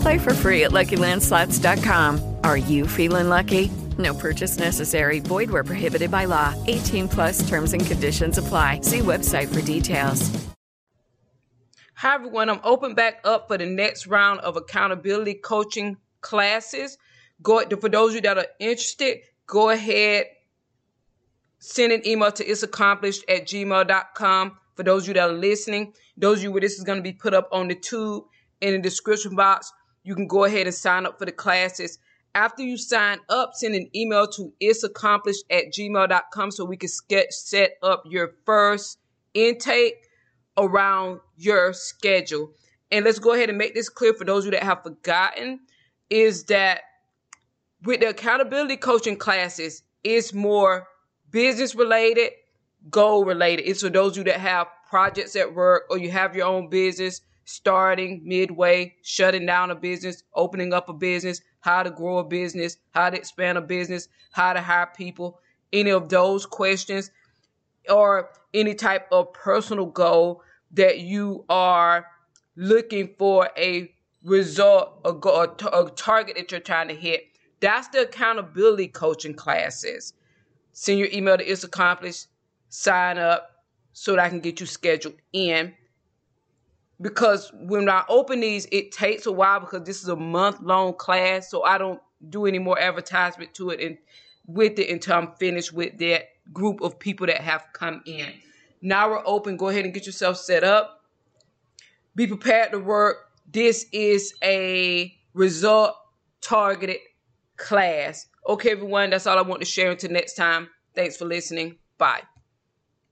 Play for free at LuckyLandSlots.com. Are you feeling lucky? No purchase necessary. Void where prohibited by law. 18 plus terms and conditions apply. See website for details. Hi, everyone. I'm open back up for the next round of accountability coaching classes. Go For those of you that are interested, go ahead, send an email to itsaccomplished at gmail.com. For those of you that are listening, those of you where this is going to be put up on the tube in the description box, you can go ahead and sign up for the classes. After you sign up, send an email to itsaccomplished at gmail.com so we can get, set up your first intake around your schedule. And let's go ahead and make this clear for those of you that have forgotten is that with the accountability coaching classes, it's more business related, goal related. It's for those of you that have projects at work or you have your own business starting, midway, shutting down a business, opening up a business, how to grow a business, how to expand a business, how to hire people, any of those questions, or any type of personal goal that you are looking for a result, a, goal, a target that you're trying to hit. That's the accountability coaching classes. Send your email to It's Accomplished, sign up so that I can get you scheduled in because when I open these, it takes a while because this is a month long class, so I don't do any more advertisement to it and with it until I'm finished with that group of people that have come in. Now we're open. Go ahead and get yourself set up. Be prepared to work. This is a result targeted class. Okay, everyone, that's all I want to share until next time. Thanks for listening. Bye.